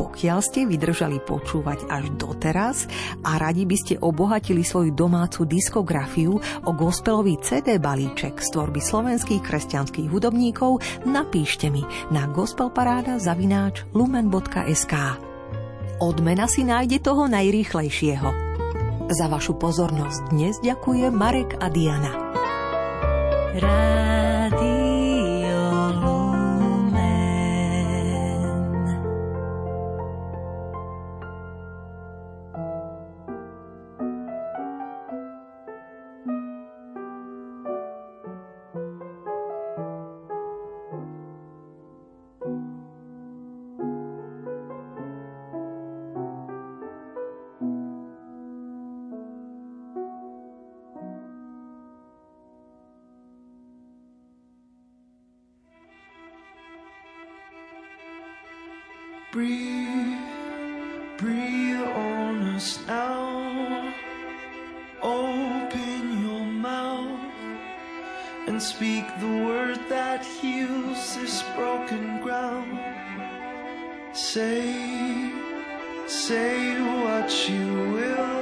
pokiaľ ste vydržali počúvať až doteraz a radi by ste obohatili svoju domácu diskografiu o gospelový CD balíček z tvorby slovenských kresťanských hudobníkov, napíšte mi na gospelparáda zavináč lumen.sk. Odmena si nájde toho najrýchlejšieho. Za vašu pozornosť dnes ďakuje Marek a Diana. Rád.
What you will